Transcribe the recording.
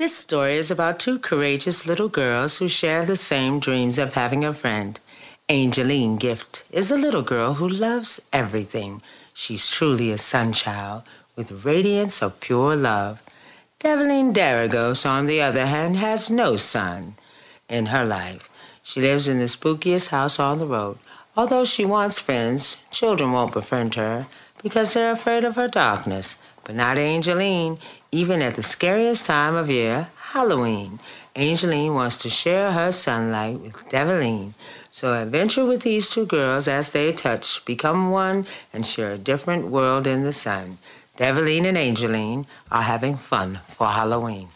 This story is about two courageous little girls who share the same dreams of having a friend. Angelene Gift is a little girl who loves everything. She's truly a sunchild with radiance of pure love. Develene Daragoes, on the other hand, has no sun in her life. She lives in the spookiest house on the road. Although she wants friends, children won't befriend her because they're afraid of her darkness. But not Angelene. Even at the scariest time of year, Halloween, Angelene wants to share her sunlight with Develene. So adventure with these two girls as they touch, become one, and share a different world in the sun. Develene and Angelene are having fun for Halloween.